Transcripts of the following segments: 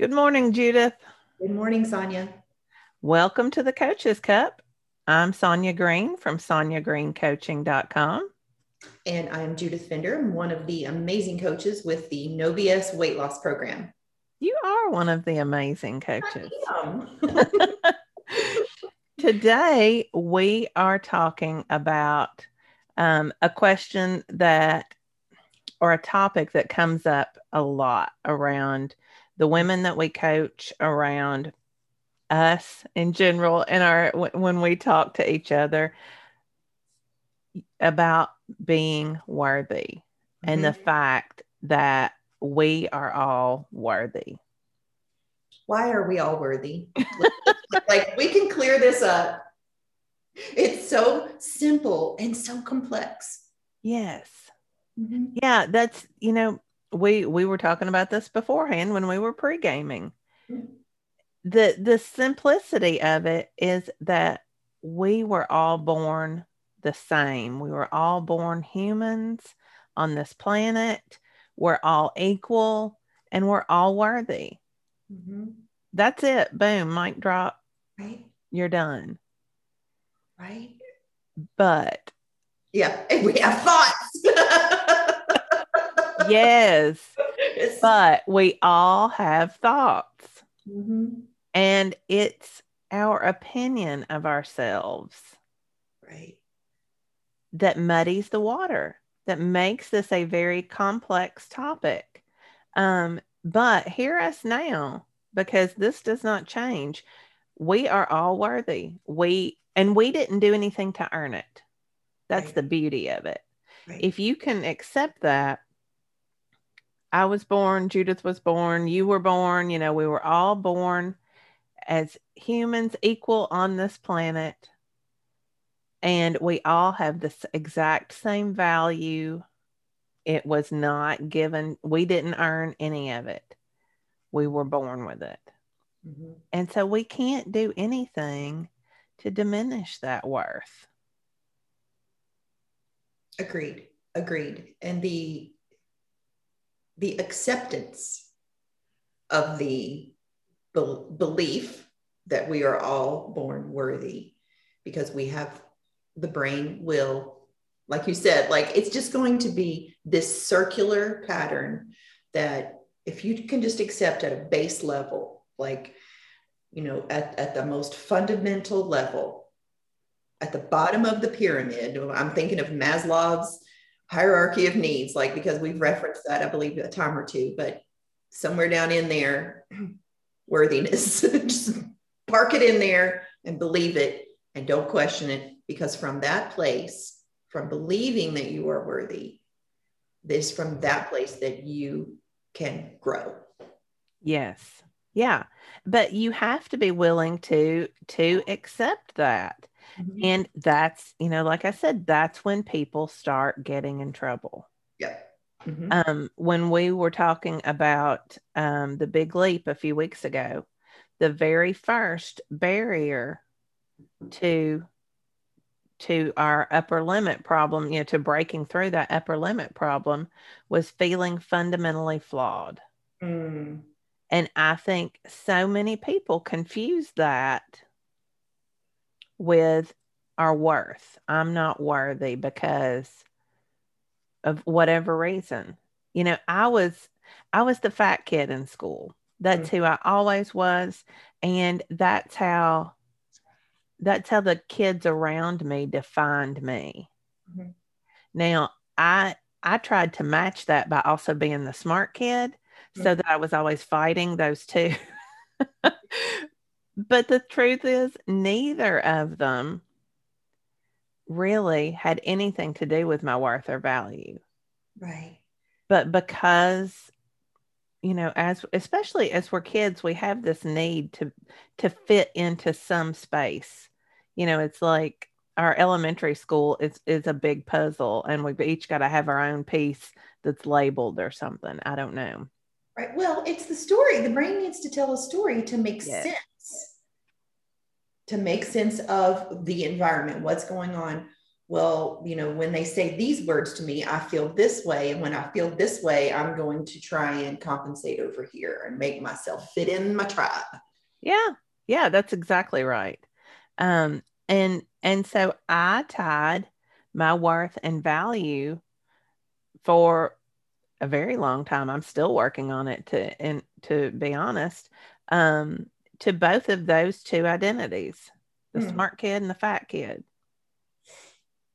Good morning, Judith. Good morning, Sonya. Welcome to the Coaches Cup. I'm Sonya Green from soniagreencoaching.com. And I'm Judith Fender. I'm one of the amazing coaches with the No BS weight loss program. You are one of the amazing coaches. Today, we are talking about um, a question that, or a topic that comes up a lot around the women that we coach, around us in general, and our when we talk to each other about being worthy mm-hmm. and the mm-hmm. fact that we are all worthy. Why are we all worthy? like we can clear this up. It's so simple and so complex. Yes. Mm-hmm. Yeah, that's you know, we we were talking about this beforehand when we were pre-gaming. Mm-hmm. The the simplicity of it is that we were all born the same. We were all born humans on this planet. We're all equal and we're all worthy. Mm-hmm. That's it. Boom, mic drop. Right. You're done. Right. But yeah, and we have thoughts. Yes. But we all have thoughts. Mm-hmm. And it's our opinion of ourselves. Right. That muddies the water, that makes this a very complex topic. Um, but hear us now because this does not change. We are all worthy. We and we didn't do anything to earn it. That's right. the beauty of it. Right. If you can accept that, I was born, Judith was born, you were born, you know, we were all born as humans equal on this planet. And we all have this exact same value. It was not given, we didn't earn any of it we were born with it. Mm-hmm. And so we can't do anything to diminish that worth. Agreed. Agreed. And the the acceptance of the be- belief that we are all born worthy because we have the brain will like you said like it's just going to be this circular pattern that if you can just accept at a base level, like, you know, at, at the most fundamental level, at the bottom of the pyramid, I'm thinking of Maslow's hierarchy of needs, like, because we've referenced that, I believe, a time or two, but somewhere down in there, worthiness, just park it in there and believe it and don't question it, because from that place, from believing that you are worthy, this from that place that you can grow. Yes. Yeah. But you have to be willing to to accept that. Mm-hmm. And that's, you know, like I said, that's when people start getting in trouble. Yeah. Mm-hmm. Um, when we were talking about um, the big leap a few weeks ago, the very first barrier to to our upper limit problem, you know, to breaking through that upper limit problem was feeling fundamentally flawed. Mm. And I think so many people confuse that with our worth. I'm not worthy because of whatever reason. You know, I was I was the fat kid in school. That's mm. who I always was and that's how that's how the kids around me defined me. Mm-hmm. Now, I I tried to match that by also being the smart kid mm-hmm. so that I was always fighting those two. but the truth is neither of them really had anything to do with my worth or value. Right. But because you know as especially as we're kids we have this need to to fit into some space you know, it's like our elementary school is is a big puzzle and we've each got to have our own piece that's labeled or something. I don't know. Right. Well, it's the story. The brain needs to tell a story to make yes. sense. To make sense of the environment, what's going on, well, you know, when they say these words to me, I feel this way. And when I feel this way, I'm going to try and compensate over here and make myself fit in my tribe. Yeah. Yeah, that's exactly right. Um, and and so I tied my worth and value for a very long time. I'm still working on it to and to be honest, um, to both of those two identities, the hmm. smart kid and the fat kid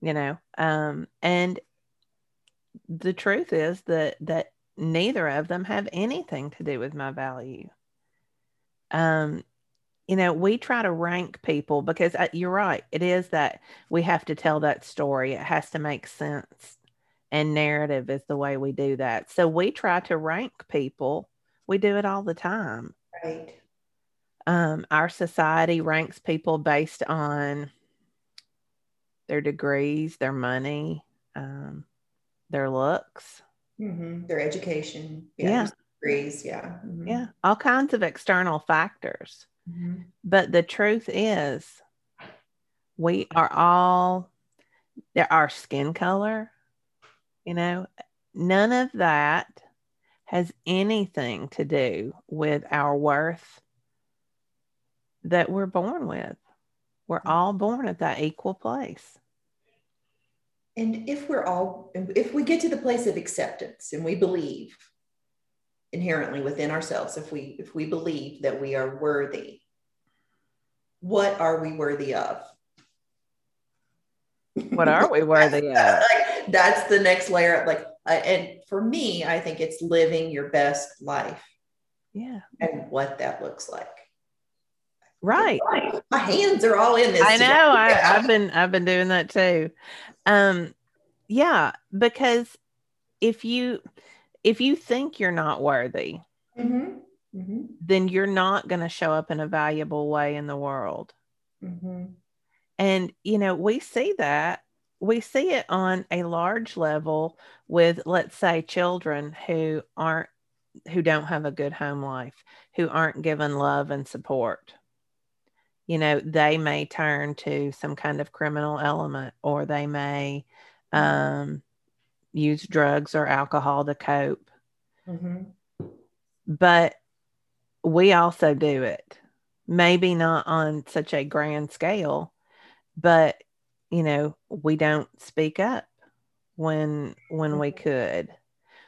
you know um and the truth is that that neither of them have anything to do with my value. Um you know we try to rank people because uh, you're right it is that we have to tell that story. It has to make sense and narrative is the way we do that. So we try to rank people. We do it all the time. Right um, our society ranks people based on their degrees, their money, um, their looks, mm-hmm. their education, yeah, yeah. degrees, yeah, mm-hmm. yeah, all kinds of external factors. Mm-hmm. But the truth is, we are all there. Our skin color, you know, none of that has anything to do with our worth that we're born with. We're all born at that equal place. And if we're all, if we get to the place of acceptance and we believe inherently within ourselves, if we if we believe that we are worthy, what are we worthy of? What are we worthy of? That's the next layer. Like, uh, and for me, I think it's living your best life. Yeah. And what that looks like. Right. My hands are all in this. I know. I, have been I've been doing that too. Um, yeah, because if you if you think you're not worthy, mm-hmm. Mm-hmm. then you're not going to show up in a valuable way in the world. Mm-hmm. And you know, we see that we see it on a large level with let's say children who aren't who don't have a good home life, who aren't given love and support you know, they may turn to some kind of criminal element or they may mm-hmm. um, use drugs or alcohol to cope. Mm-hmm. But we also do it. Maybe not on such a grand scale, but you know, we don't speak up when when we mm-hmm. could.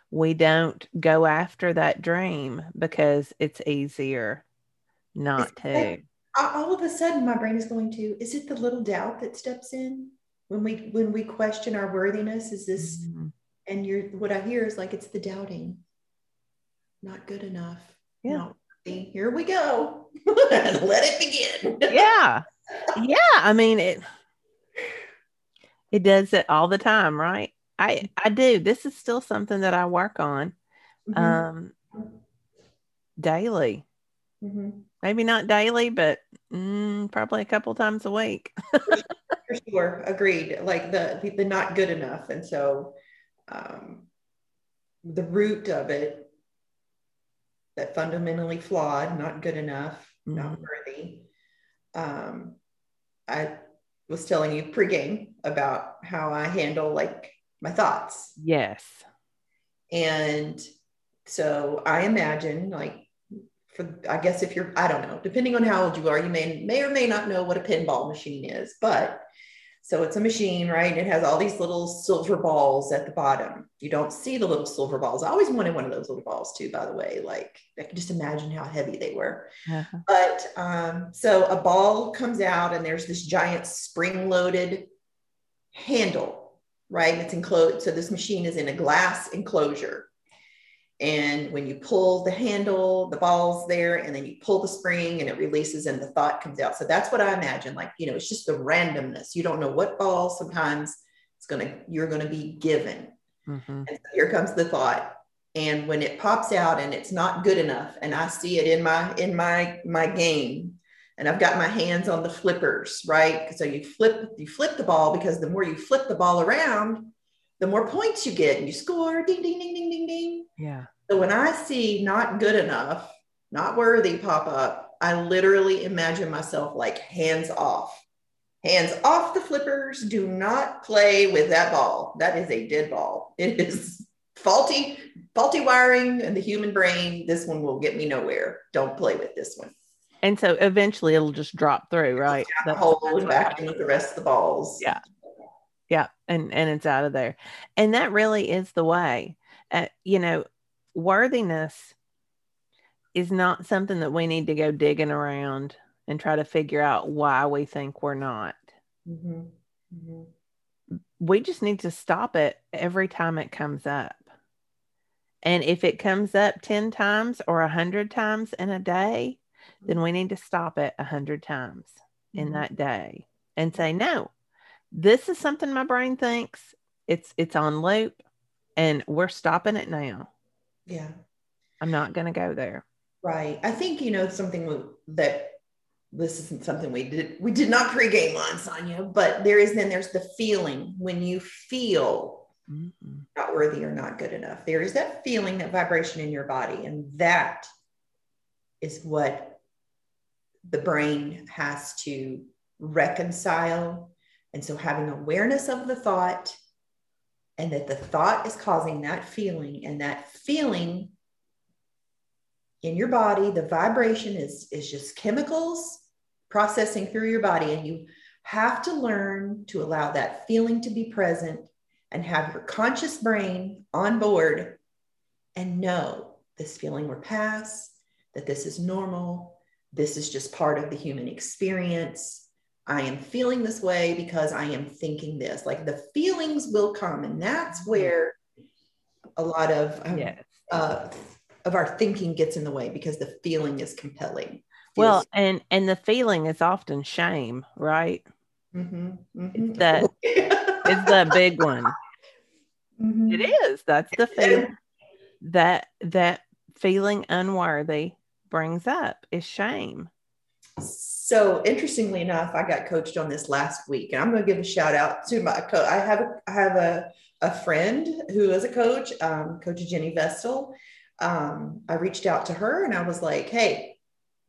We don't go after that dream because it's easier not to all of a sudden my brain is going to is it the little doubt that steps in? When we when we question our worthiness is this mm-hmm. and you're what i hear is like it's the doubting. Not good enough. Yeah. Here we go. Let it begin. Yeah. Yeah. I mean it it does it all the time right? I i do. This is still something that i work on mm-hmm. um daily. Mm-hmm. Maybe not daily but Mm, probably a couple times a week. For sure, agreed. Like the, the, not good enough, and so um, the root of it that fundamentally flawed, not good enough, mm-hmm. not worthy. Um, I was telling you pregame about how I handle like my thoughts. Yes. And so I imagine like for I guess if you're I don't know, depending on how old you are, you may may or may not know what a pinball machine is, but so it's a machine, right? It has all these little silver balls at the bottom. You don't see the little silver balls. I always wanted one of those little balls too, by the way. Like I can just imagine how heavy they were. Uh-huh. But um, so a ball comes out and there's this giant spring-loaded handle, right? It's enclosed. So this machine is in a glass enclosure. And when you pull the handle, the ball's there, and then you pull the spring and it releases and the thought comes out. So that's what I imagine. Like, you know, it's just the randomness. You don't know what ball sometimes it's gonna, you're gonna be given. Mm-hmm. And so here comes the thought. And when it pops out and it's not good enough, and I see it in my in my my game, and I've got my hands on the flippers, right? So you flip, you flip the ball because the more you flip the ball around, the more points you get and you score ding ding ding ding ding ding yeah so when i see not good enough not worthy pop up i literally imagine myself like hands off hands off the flippers. Do not play with that ball. That is a dead ball. It is faulty, faulty wiring in the human brain. This one will get me nowhere. Don't play with this one. And so eventually it'll just drop through, right? Hold back in with the rest of the balls. Yeah. Yeah. And and it's out of there. And that really is the way. Uh, you know, worthiness is not something that we need to go digging around and try to figure out why we think we're not. Mm-hmm. Mm-hmm. We just need to stop it every time it comes up. And if it comes up 10 times or 100 times in a day, then we need to stop it 100 times mm-hmm. in that day and say, no, this is something my brain thinks it's it's on loop and we're stopping it now. Yeah. I'm not going to go there. Right. I think, you know, something that this isn't something we did we did not pregame on Sonya, but there is then there's the feeling when you feel mm-hmm. not worthy or not good enough. There is that feeling, that vibration in your body, and that is what the brain has to reconcile. And so having awareness of the thought and that the thought is causing that feeling and that feeling in your body the vibration is is just chemicals processing through your body. And you have to learn to allow that feeling to be present and have your conscious brain on board and know this feeling will pass that this is normal this is just part of the human experience i am feeling this way because i am thinking this like the feelings will come and that's mm-hmm. where a lot of um, yes. uh, of our thinking gets in the way because the feeling is compelling. Well, and and the feeling is often shame, right? Mm-hmm, mm-hmm. That is the big one. Mm-hmm. It is. That's the feeling that that feeling unworthy brings up is shame. So interestingly enough, I got coached on this last week, and I'm going to give a shout out to my coach. I have a, I have a a friend who is a coach, um, Coach Jenny Vestal, um, I reached out to her and I was like, hey,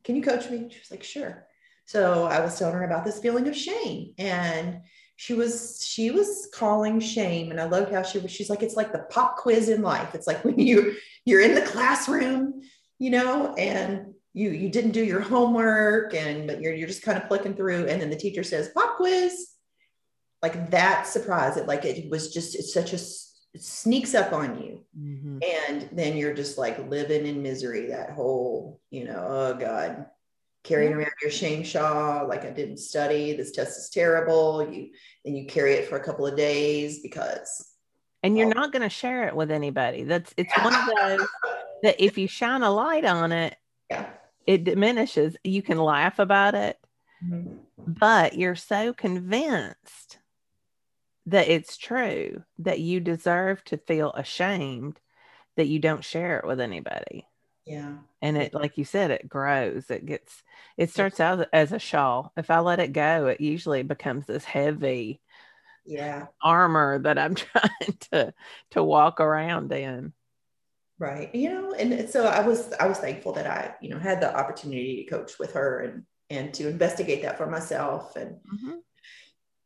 can you coach me? She was like, sure. So I was telling her about this feeling of shame and she was she was calling shame and I loved how she was she's like it's like the pop quiz in life. It's like when you you're in the classroom, you know, and you you didn't do your homework and but you're you're just kind of clicking through. And then the teacher says pop quiz. Like that surprise it like it was just it's such a it sneaks up on you. Mm-hmm. and then you're just like living in misery that whole you know oh god carrying around your shame shawl like i didn't study this test is terrible you and you carry it for a couple of days because and you're not going to share it with anybody. That's it's one of those that if you shine a light on it yeah. It diminishes you can laugh about it mm-hmm. but you're so convinced that it's true that you deserve to feel ashamed that you don't share it with anybody. Yeah. And it, like you said, it grows. It gets, it starts out as a shawl. If I let it go, it usually becomes this heavy, yeah, armor that I'm trying to to walk around in. Right. You know, and so I was I was thankful that I, you know, had the opportunity to coach with her and and to investigate that for myself. And mm-hmm.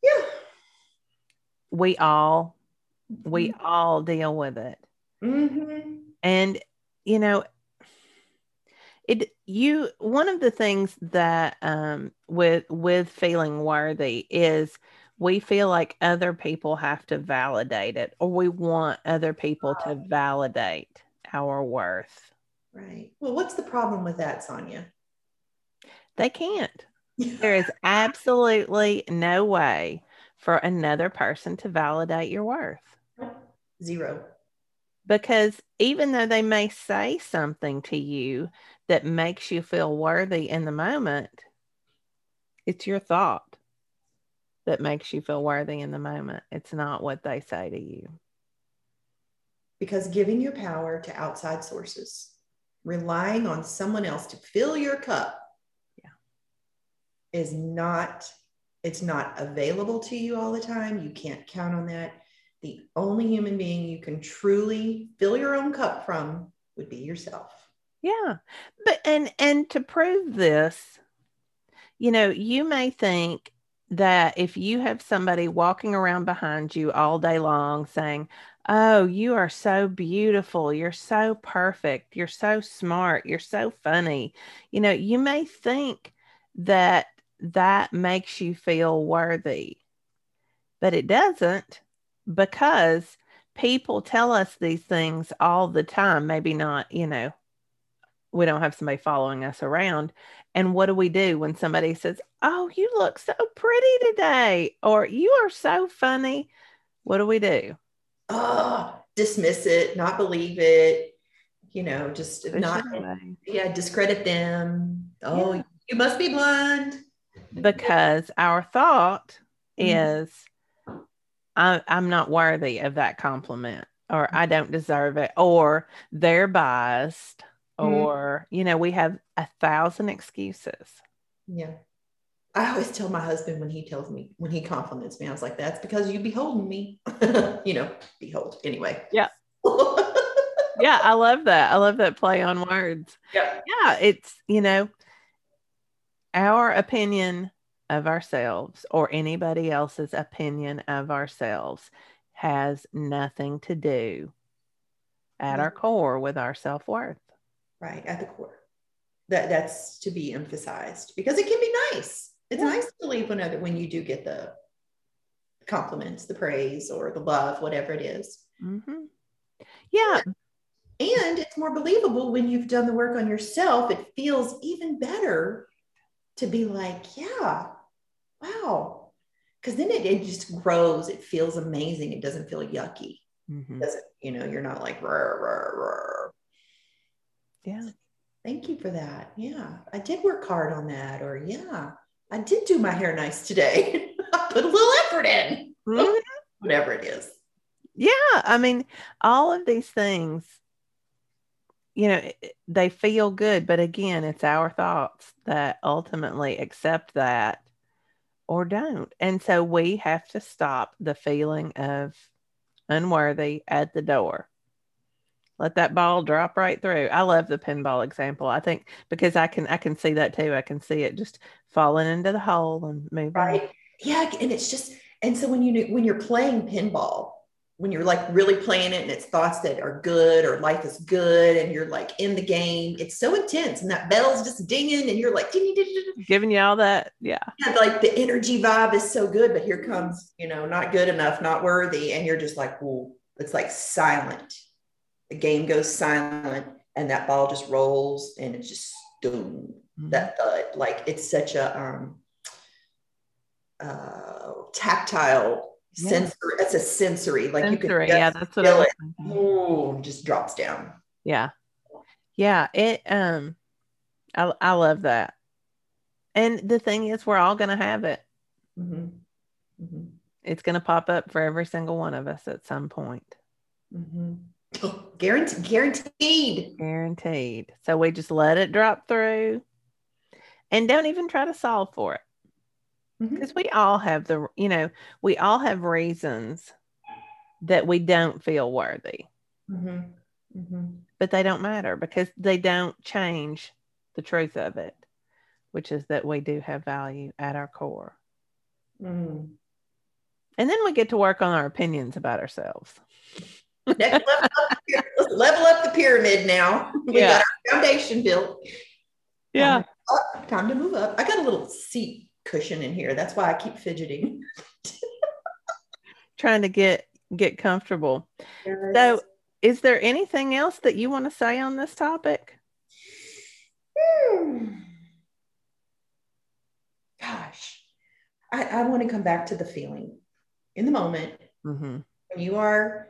yeah, we all we mm-hmm. all deal with it mm-hmm. and you know it you one of the things that um with with feeling worthy is we feel like other people have to validate it or we want other people to validate our worth right well what's the problem with that sonya they can't there is absolutely no way for another person to validate your worth? Zero. Because even though they may say something to you that makes you feel worthy in the moment, it's your thought that makes you feel worthy in the moment. It's not what they say to you. Because giving your power to outside sources, relying on someone else to fill your cup, yeah. is not it's not available to you all the time. You can't count on that. The only human being you can truly fill your own cup from would be yourself. Yeah. But and and to prove this, you know, you may think that if you have somebody walking around behind you all day long saying, Oh, you are so beautiful. You're so perfect. You're so smart. You're so funny. You know, you may think that that makes you feel worthy, but it doesn't because people tell us these things all the time. Maybe not, you know, we don't have somebody following us around. And what do we do when somebody says, Oh, you look so pretty today, or you are so funny? What do we do? Oh, dismiss it, not believe it, you know, just Push not, yeah, discredit them. Oh, yeah. you must be blind. Because our thought mm-hmm. is, I, I'm not worthy of that compliment, or I don't deserve it, or they're biased, mm-hmm. or, you know, we have a thousand excuses. Yeah. I always tell my husband when he tells me, when he compliments me, I was like, that's because you beholding me, you know, behold. Anyway. Yeah. yeah. I love that. I love that play on words. Yeah. Yeah. It's, you know, our opinion of ourselves or anybody else's opinion of ourselves has nothing to do at our mm-hmm. core with our self-worth. Right. At the core. That that's to be emphasized because it can be nice it's yeah. nice to leave another when you do get the compliments, the praise, or the love, whatever it is. Mm-hmm. Yeah. And it's more believable when you've done the work on yourself. It feels even better to be like, yeah, wow. Because then it, it just grows. It feels amazing. It doesn't feel yucky. Mm-hmm. Doesn't, you know, you're not like, rah, rah, rah. yeah. Thank you for that. Yeah. I did work hard on that. Or, yeah, I did do my hair nice today. I put a little effort in, mm-hmm. whatever it is. Yeah. I mean, all of these things, you know, they feel good. But again, it's our thoughts that ultimately accept that or don't. And so we have to stop the feeling of unworthy at the door let that ball drop right through. I love the pinball example. I think because I can I can see that too. I can see it just falling into the hole and moving. Right. Yeah, and it's just and so when you when you're playing pinball, when you're like really playing it and it's thoughts that are good or life is good and you're like in the game, it's so intense and that bell's just dinging and you're like ding, ding, ding, giving you all that. Yeah. yeah. Like the energy vibe is so good, but here comes, you know, not good enough, not worthy. And you're just like, well, it's like silent the game goes silent and that ball just rolls and it's just boom, mm-hmm. that thud. Like it's such a um, uh, tactile yeah. sensory. It's a sensory. Like sensory, you can yeah, that's what feel it. Ooh, just drops down. Yeah, yeah. It um, I I love that. And the thing is, we're all gonna have it. Mm-hmm. Mm-hmm. It's gonna pop up for every single one of us at some point. Guaranteed, guaranteed. Guaranteed. So we just let it drop through and don't even try to solve for it. Because mm-hmm. we all have the, you know, we all have reasons that we don't feel worthy. Mm-hmm. Mm-hmm. But they don't matter because they don't change the truth of it, which is that we do have value at our core. Mm-hmm. And then we get to work on our opinions about ourselves. Next level up, level up the pyramid now. We yeah. got our foundation built. Yeah. Time to, time to move up. I got a little seat cushion in here. That's why I keep fidgeting. Trying to get get comfortable. Yes. So is there anything else that you want to say on this topic? Hmm. Gosh, I, I want to come back to the feeling in the moment. Mm-hmm. When you are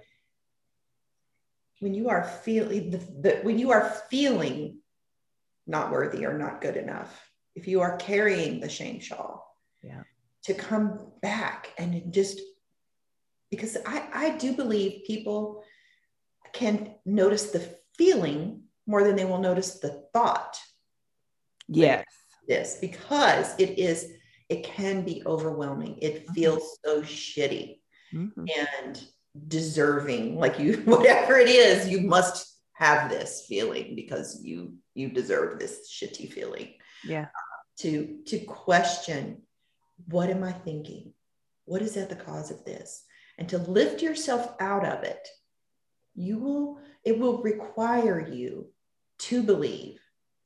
when you are feeling the, the, when you are feeling not worthy or not good enough if you are carrying the shame shawl yeah. to come back and just because i i do believe people can notice the feeling more than they will notice the thought. Yes. This because it is it can be overwhelming. It mm-hmm. feels so shitty. Mm-hmm. and deserving like you whatever it is you must have this feeling because you you deserve this shitty feeling yeah uh, to to question what am I thinking? What is at the cause of this? And to lift yourself out of it, you will, it will require you to believe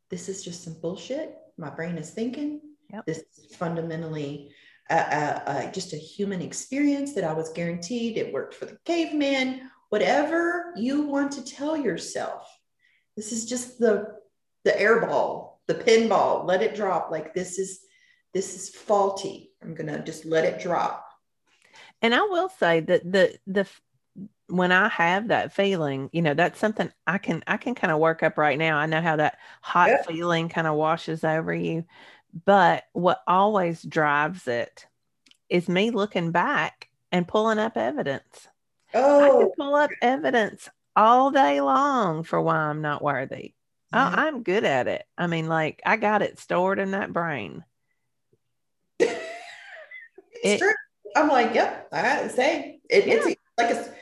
this is just some bullshit. My brain is thinking. Yep. This is fundamentally uh, uh, uh, just a human experience that I was guaranteed. It worked for the caveman. Whatever you want to tell yourself, this is just the the air ball, the pinball. Let it drop. Like this is this is faulty. I'm gonna just let it drop. And I will say that the the when I have that feeling, you know, that's something I can I can kind of work up right now. I know how that hot yep. feeling kind of washes over you. But what always drives it is me looking back and pulling up evidence. Oh, I can pull up evidence all day long for why I'm not worthy. Oh, I'm good at it. I mean, like I got it stored in that brain. it's it, true. I'm like, yep, I say it, yeah. it's like a,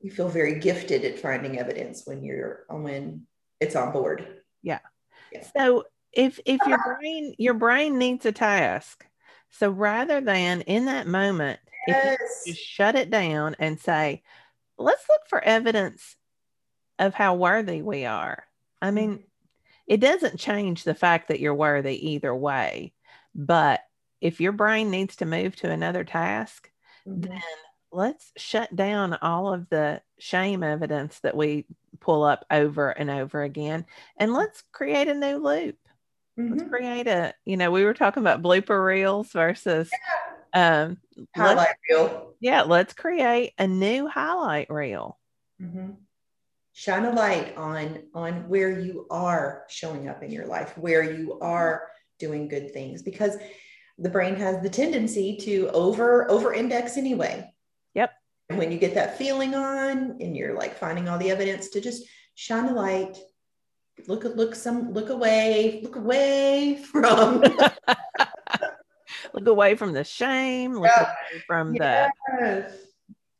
you feel very gifted at finding evidence when you're when it's on board. Yeah. yeah. So if if your brain your brain needs a task, so rather than in that moment, yes. if you shut it down and say, let's look for evidence of how worthy we are. I mean, mm-hmm. it doesn't change the fact that you're worthy either way. But if your brain needs to move to another task, mm-hmm. then let's shut down all of the shame evidence that we pull up over and over again and let's create a new loop. Mm-hmm. Let's create a, you know, we were talking about blooper reels versus yeah. um highlight reel. Yeah, let's create a new highlight reel. Mm-hmm shine a light on on where you are showing up in your life where you are doing good things because the brain has the tendency to over over index anyway yep when you get that feeling on and you're like finding all the evidence to just shine a light look at look some look away look away from look away from the shame look yeah. away from yes. the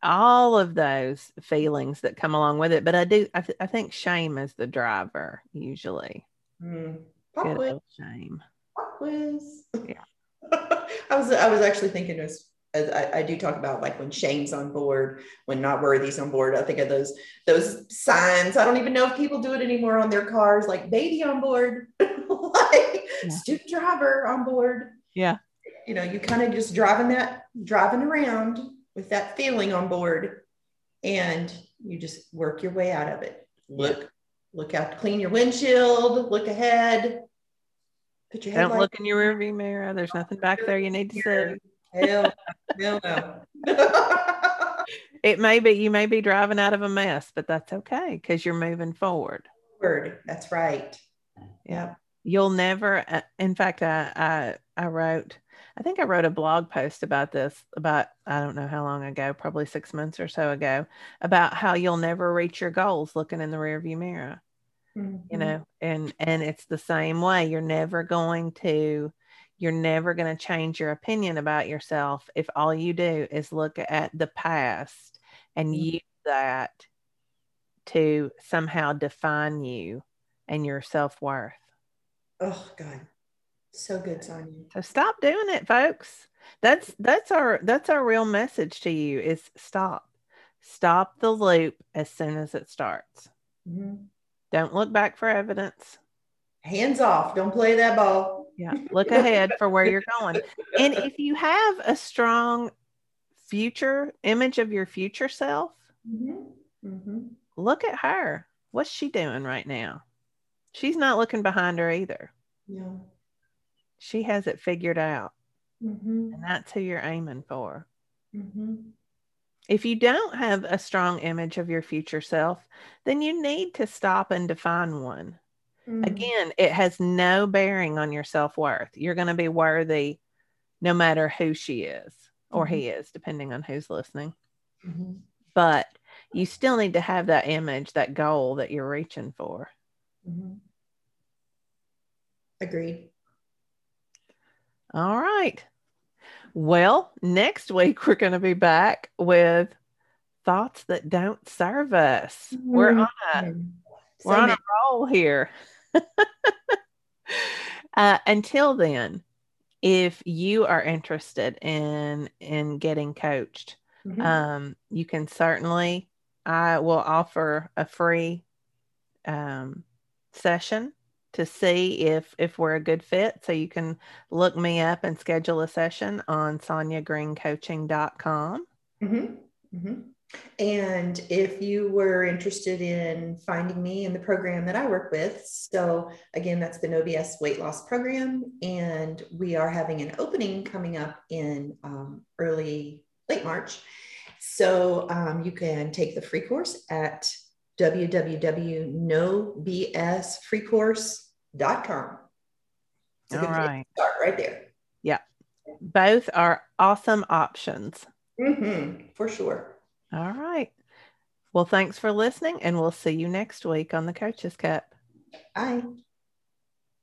all of those feelings that come along with it. But I do, I, th- I think shame is the driver usually. Mm. Good shame. Pop quiz. Yeah. I was, I was actually thinking as, as I, I, do talk about like when shame's on board, when not worthy's on board. I think of those, those signs. I don't even know if people do it anymore on their cars, like baby on board, like yeah. student driver on board. Yeah. You know, you kind of just driving that, driving around with that feeling on board and you just work your way out of it. Look, look out clean your windshield, look ahead. Put your head Don't look in your rearview mirror. There's nothing back there you need to see. Hell, hell no. it may be you may be driving out of a mess, but that's okay because you're moving forward. Forward. That's right. Yeah. You'll never. Uh, in fact, I I, I wrote I think I wrote a blog post about this about I don't know how long ago, probably six months or so ago, about how you'll never reach your goals looking in the rearview mirror. Mm-hmm. You know, and and it's the same way. You're never going to you're never going to change your opinion about yourself if all you do is look at the past and mm-hmm. use that to somehow define you and your self-worth. Oh God. So good, Sonya. So stop doing it, folks. That's that's our that's our real message to you is stop. Stop the loop as soon as it starts. Mm-hmm. Don't look back for evidence. Hands off. Don't play that ball. Yeah. Look ahead for where you're going. And if you have a strong future image of your future self, mm-hmm. Mm-hmm. look at her. What's she doing right now? She's not looking behind her either. Yeah she has it figured out. Mm-hmm. And that's who you're aiming for. Mm-hmm. If you don't have a strong image of your future self, then you need to stop and define one. Mm-hmm. Again, it has no bearing on your self worth. You're going to be worthy no matter who she is or he mm-hmm. is, depending on who's listening. Mm-hmm. But you still need to have that image, that goal that you're reaching for. Mm-hmm. Agreed. All right. Well, next week we're going to be back with thoughts that don't serve us. Mm-hmm. We're on a so we're on a roll here. uh, until then, if you are interested in in getting coached, mm-hmm. um, you can certainly. I will offer a free um, session to see if if we're a good fit. So you can look me up and schedule a session on SoniaGreenCoaching.com. Mm-hmm. Mm-hmm. And if you were interested in finding me in the program that I work with, so again, that's the NoBS weight loss program. And we are having an opening coming up in um, early, late March. So um, you can take the free course at www.nobsfreecourse.com. All right. Start right there. Yeah. Both are awesome options. Mm-hmm, for sure. All right. Well, thanks for listening, and we'll see you next week on the Coaches Cup. Bye.